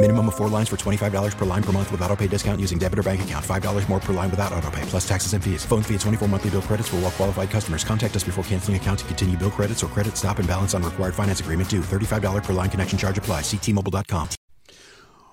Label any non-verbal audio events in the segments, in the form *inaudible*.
Minimum of four lines for $25 per line per month with auto pay discount using debit or bank account. $5 more per line without auto pay, plus taxes and fees. Phone fee at 24 monthly bill credits for all well qualified customers. Contact us before canceling account to continue bill credits or credit stop and balance on required finance agreement due. $35 per line connection charge apply. Ctmobile.com.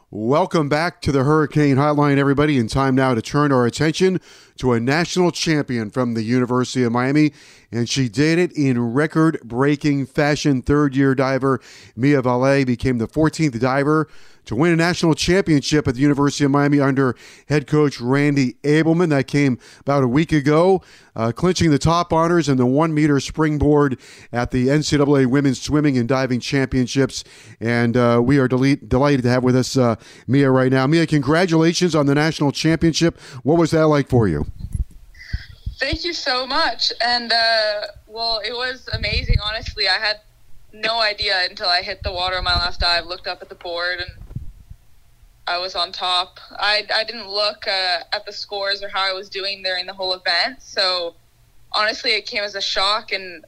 Welcome back to the Hurricane Hotline, everybody. In time now to turn our attention to a national champion from the University of Miami, and she did it in record breaking fashion. Third year diver Mia Vallée became the 14th diver to win a national championship at the University of Miami under head coach Randy Ableman. That came about a week ago, uh, clinching the top honors in the one meter springboard at the NCAA Women's Swimming and Diving Championships. And uh, we are delete, delighted to have with us uh, Mia right now. Mia, congratulations on the national championship. What was that like for you? Thank you so much. And uh, well, it was amazing. Honestly, I had no idea until I hit the water on my last dive, looked up at the board, and I was on top. I, I didn't look uh, at the scores or how I was doing during the whole event. So honestly, it came as a shock, and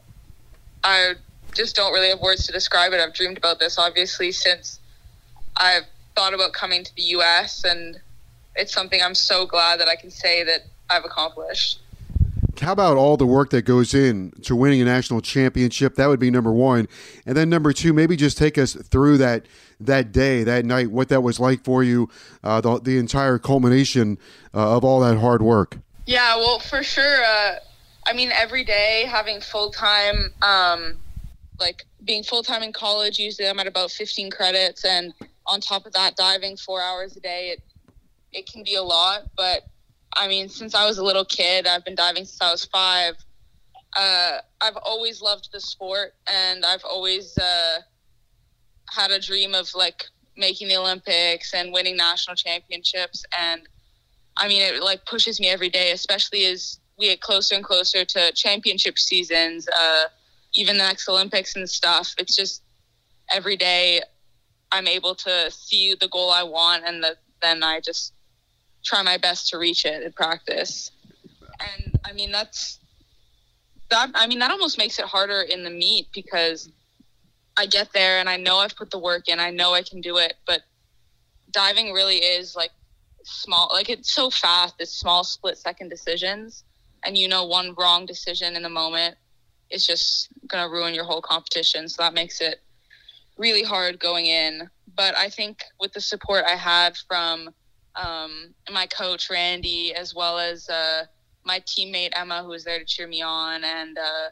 I just don't really have words to describe it. I've dreamed about this obviously since I've thought about coming to the U.S., and it's something I'm so glad that I can say that I've accomplished. How about all the work that goes in to winning a national championship? That would be number one, and then number two, maybe just take us through that that day, that night, what that was like for you, uh, the the entire culmination uh, of all that hard work. Yeah, well, for sure. Uh, I mean, every day having full time, um, like being full time in college. Usually, I'm at about 15 credits, and on top of that, diving four hours a day. It it can be a lot, but I mean, since I was a little kid, I've been diving since I was five. Uh, I've always loved the sport, and I've always uh, had a dream of like making the Olympics and winning national championships. And I mean, it like pushes me every day, especially as we get closer and closer to championship seasons, uh, even the next Olympics and stuff. It's just every day I'm able to see the goal I want, and the, then I just try my best to reach it in practice. And I mean, that's that. I mean, that almost makes it harder in the meet because I get there and I know I've put the work in. I know I can do it, but diving really is like small. Like it's so fast. It's small split second decisions, and you know one wrong decision in the moment is just gonna ruin your whole competition. So that makes it really hard going in. But I think with the support I had from um, my coach Randy, as well as uh, my teammate Emma, who was there to cheer me on, and uh,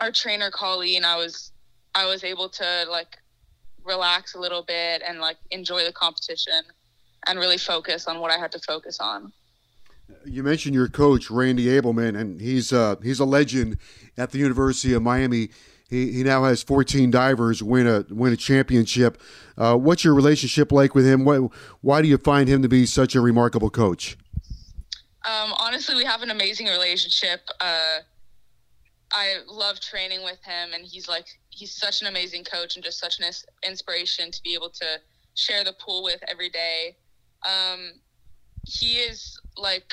our trainer Colleen, I was I was able to like relax a little bit and like enjoy the competition and really focus on what I had to focus on. You mentioned your coach Randy Ableman, and he's uh, he's a legend at the University of Miami. He, he now has 14 divers win a win a championship. Uh, what's your relationship like with him? Why, why do you find him to be such a remarkable coach? Um, honestly, we have an amazing relationship. Uh, I love training with him, and he's like he's such an amazing coach and just such an inspiration to be able to share the pool with every day. Um, he is like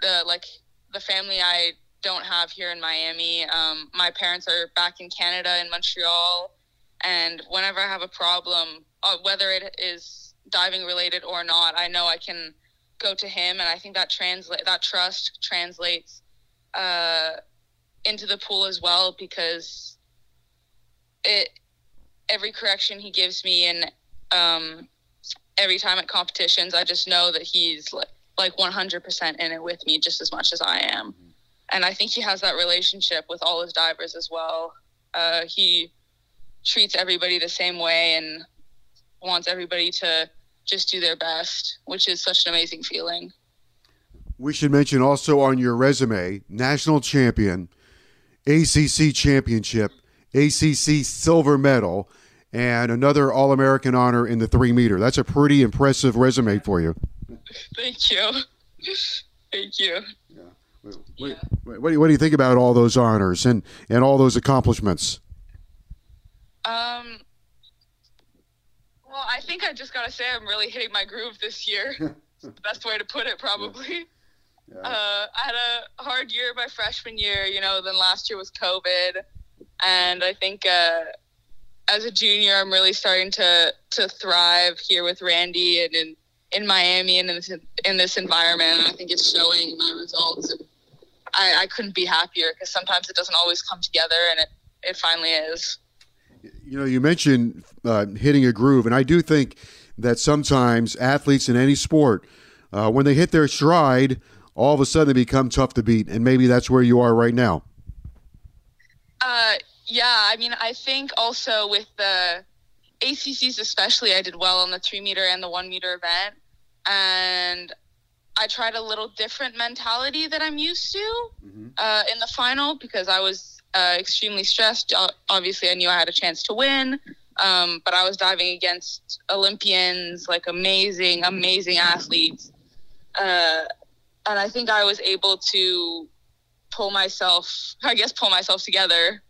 the like the family I don't have here in Miami. Um, my parents are back in Canada in Montreal, and whenever I have a problem, uh, whether it is diving related or not, I know I can go to him, and I think that translate that trust translates uh, into the pool as well because it every correction he gives me and um, every time at competitions, I just know that he's like like 100% in it with me just as much as I am. and I think he has that relationship with all his divers as well. Uh, he treats everybody the same way and wants everybody to just do their best, which is such an amazing feeling. We should mention also on your resume national champion, ACC championship, ACC silver medal, and another All American honor in the three meter. That's a pretty impressive resume for you. Thank you. Thank you. What, yeah. what, what, do you, what do you think about all those honors and, and all those accomplishments? Um, well, I think I just got to say I'm really hitting my groove this year. *laughs* the best way to put it, probably. Yeah. Uh, I had a hard year my freshman year, you know, then last year was COVID. And I think uh, as a junior, I'm really starting to, to thrive here with Randy and in, in Miami and in this, in this environment. And I think it's showing in my results. I, I couldn't be happier because sometimes it doesn't always come together, and it, it finally is. You know, you mentioned uh, hitting a groove, and I do think that sometimes athletes in any sport, uh, when they hit their stride, all of a sudden they become tough to beat, and maybe that's where you are right now. Uh, yeah, I mean, I think also with the ACCs, especially, I did well on the three meter and the one meter event, and I tried a little different mentality that I'm used to mm-hmm. uh, in the final because I was uh, extremely stressed. Obviously, I knew I had a chance to win, um, but I was diving against Olympians, like amazing, amazing athletes. Uh, and I think I was able to pull myself, *laughs* I guess, pull myself together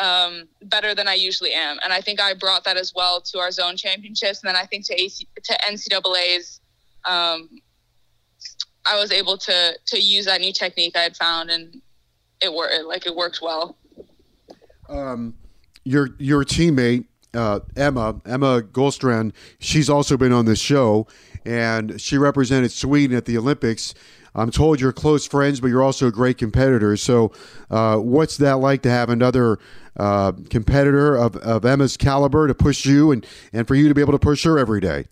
um, better than I usually am. And I think I brought that as well to our zone championships, and then I think to AC, to NCAA's. Um, I was able to to use that new technique I had found, and it worked. Like it worked well. Um, your your teammate uh, Emma Emma Gullstrand, she's also been on this show, and she represented Sweden at the Olympics. I'm told you're close friends, but you're also a great competitor. So, uh, what's that like to have another uh, competitor of, of Emma's caliber to push you and, and for you to be able to push her every day?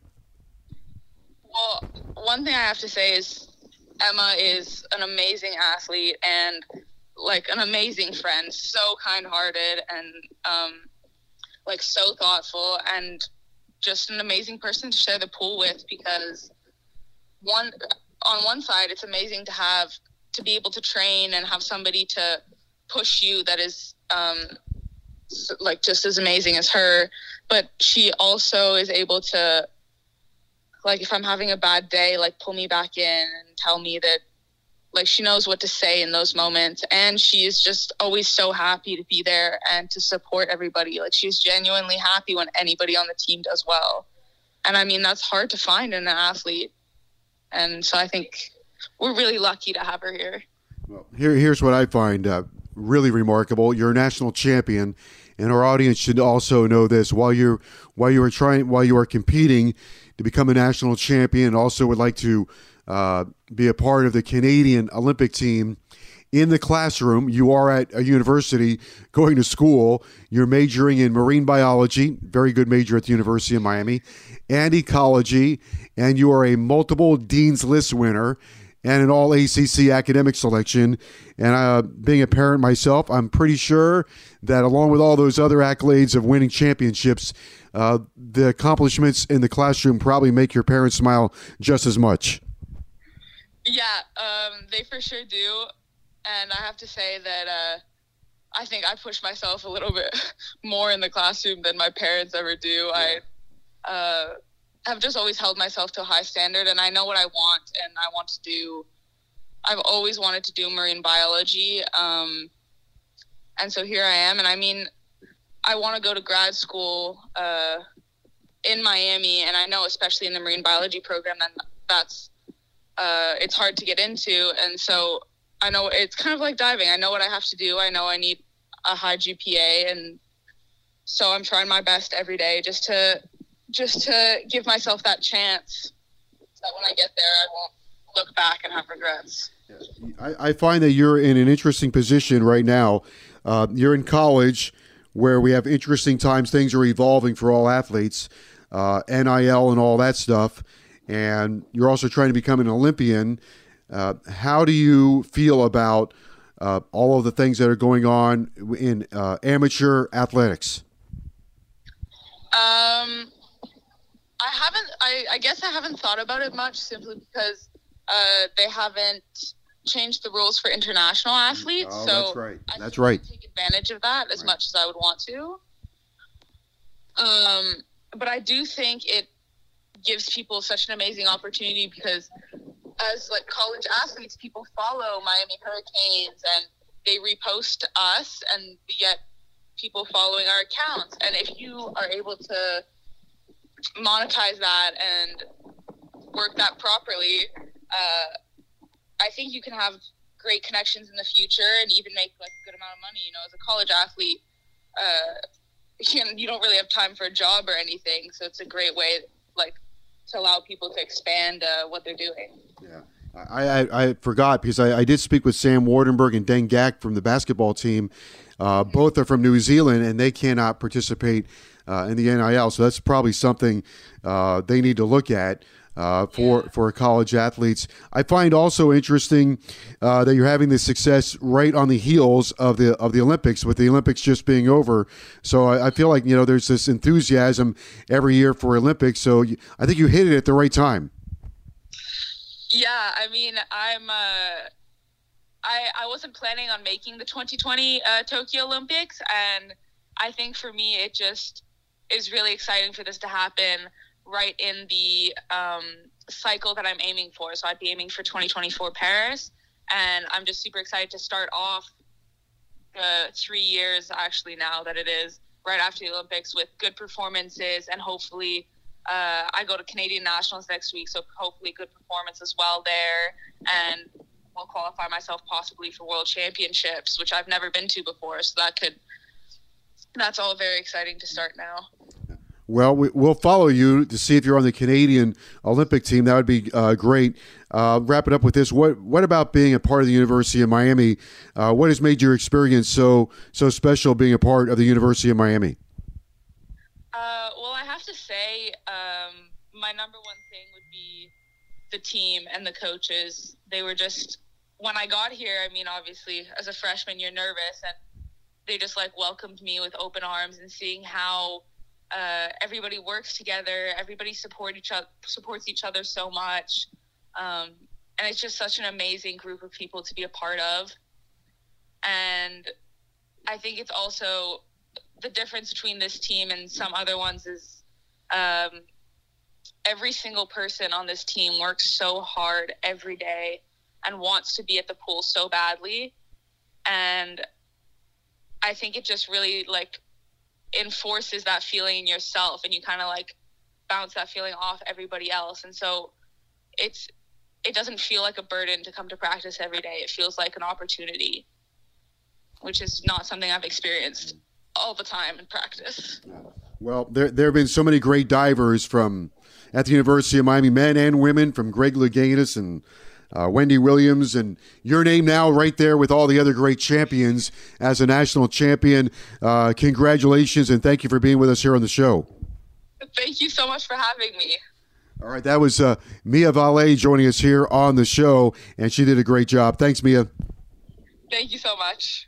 Well, one thing I have to say is Emma is an amazing athlete and like an amazing friend, so kind-hearted and um, like so thoughtful and just an amazing person to share the pool with because one on one side it's amazing to have to be able to train and have somebody to push you that is um, like just as amazing as her. But she also is able to like if I'm having a bad day, like pull me back in and tell me that like she knows what to say in those moments. And she is just always so happy to be there and to support everybody. Like she's genuinely happy when anybody on the team does well. And i mean that's hard to find in an athlete and so i think we're really lucky to have her here well here, here's what i find uh, really remarkable you're a national champion and our audience should also know this while you're while you are trying while you are competing to become a national champion. Also, would like to uh, be a part of the Canadian Olympic team. In the classroom, you are at a university going to school. You're majoring in marine biology, very good major at the University of Miami, and ecology, and you are a multiple Dean's List winner and an all ACC academic selection. And uh, being a parent myself, I'm pretty sure that along with all those other accolades of winning championships, uh, the accomplishments in the classroom probably make your parents smile just as much. Yeah, um, they for sure do. And I have to say that uh, I think I push myself a little bit *laughs* more in the classroom than my parents ever do. I uh, have just always held myself to a high standard, and I know what I want, and I want to do. I've always wanted to do marine biology, um, and so here I am. And I mean, I want to go to grad school uh, in Miami, and I know especially in the marine biology program, then that's uh, it's hard to get into, and so I know it's kind of like diving. I know what I have to do. I know I need a high GPA, and so I'm trying my best every day just to just to give myself that chance. So that when I get there, I won't look back and have regrets. I, I find that you're in an interesting position right now. Uh, you're in college where we have interesting times. Things are evolving for all athletes, uh, NIL and all that stuff. And you're also trying to become an Olympian. Uh, how do you feel about uh, all of the things that are going on in uh, amateur athletics? Um, I haven't. I, I guess I haven't thought about it much, simply because uh, they haven't changed the rules for international athletes. Oh, so that's right. I That's right. Take advantage of that as much as I would want to. Um, but I do think it gives people such an amazing opportunity because as like college athletes, people follow Miami Hurricanes and they repost us, and get people following our accounts. And if you are able to monetize that and work that properly, uh, I think you can have great connections in the future and even make like a good amount of money. You know, as a college athlete, uh, *laughs* you, you don't really have time for a job or anything, so it's a great way like to allow people to expand uh, what they're doing. Yeah. I, I, I forgot because I, I did speak with Sam Waardenburg and Deng Gak from the basketball team. Uh, both are from New Zealand and they cannot participate in the NIL. So that's probably something uh, they need to look at. Uh, for for college athletes, I find also interesting uh, that you're having this success right on the heels of the of the Olympics, with the Olympics just being over. So I, I feel like you know there's this enthusiasm every year for Olympics. So you, I think you hit it at the right time. Yeah, I mean, I'm. Uh, I I wasn't planning on making the 2020 uh, Tokyo Olympics, and I think for me, it just is really exciting for this to happen right in the um, cycle that I'm aiming for. So I'd be aiming for 2024 Paris, and I'm just super excited to start off the three years actually now that it is right after the Olympics with good performances and hopefully uh, I go to Canadian Nationals next week, so hopefully good performance as well there, and will qualify myself possibly for World Championships, which I've never been to before. So that could, that's all very exciting to start now. Well, we, will follow you to see if you're on the Canadian Olympic team. That would be uh, great. Uh, wrap it up with this: what What about being a part of the University of Miami? Uh, what has made your experience so so special being a part of the University of Miami? Uh, well, I have to say, um, my number one thing would be the team and the coaches. They were just when I got here. I mean, obviously, as a freshman, you're nervous, and they just like welcomed me with open arms and seeing how uh, everybody works together. Everybody support each other, supports each other so much, um, and it's just such an amazing group of people to be a part of. And I think it's also the difference between this team and some other ones is um, every single person on this team works so hard every day and wants to be at the pool so badly, and I think it just really like enforces that feeling in yourself and you kind of like bounce that feeling off everybody else. And so it's it doesn't feel like a burden to come to practice every day. It feels like an opportunity which is not something i've experienced all the time in practice. Well, there there have been so many great divers from at the University of Miami, men and women, from Greg Louganis and uh, Wendy Williams, and your name now right there with all the other great champions as a national champion. Uh, congratulations and thank you for being with us here on the show. thank you so much for having me All right, that was uh, Mia Vallée joining us here on the show, and she did a great job. Thanks, Mia. thank you so much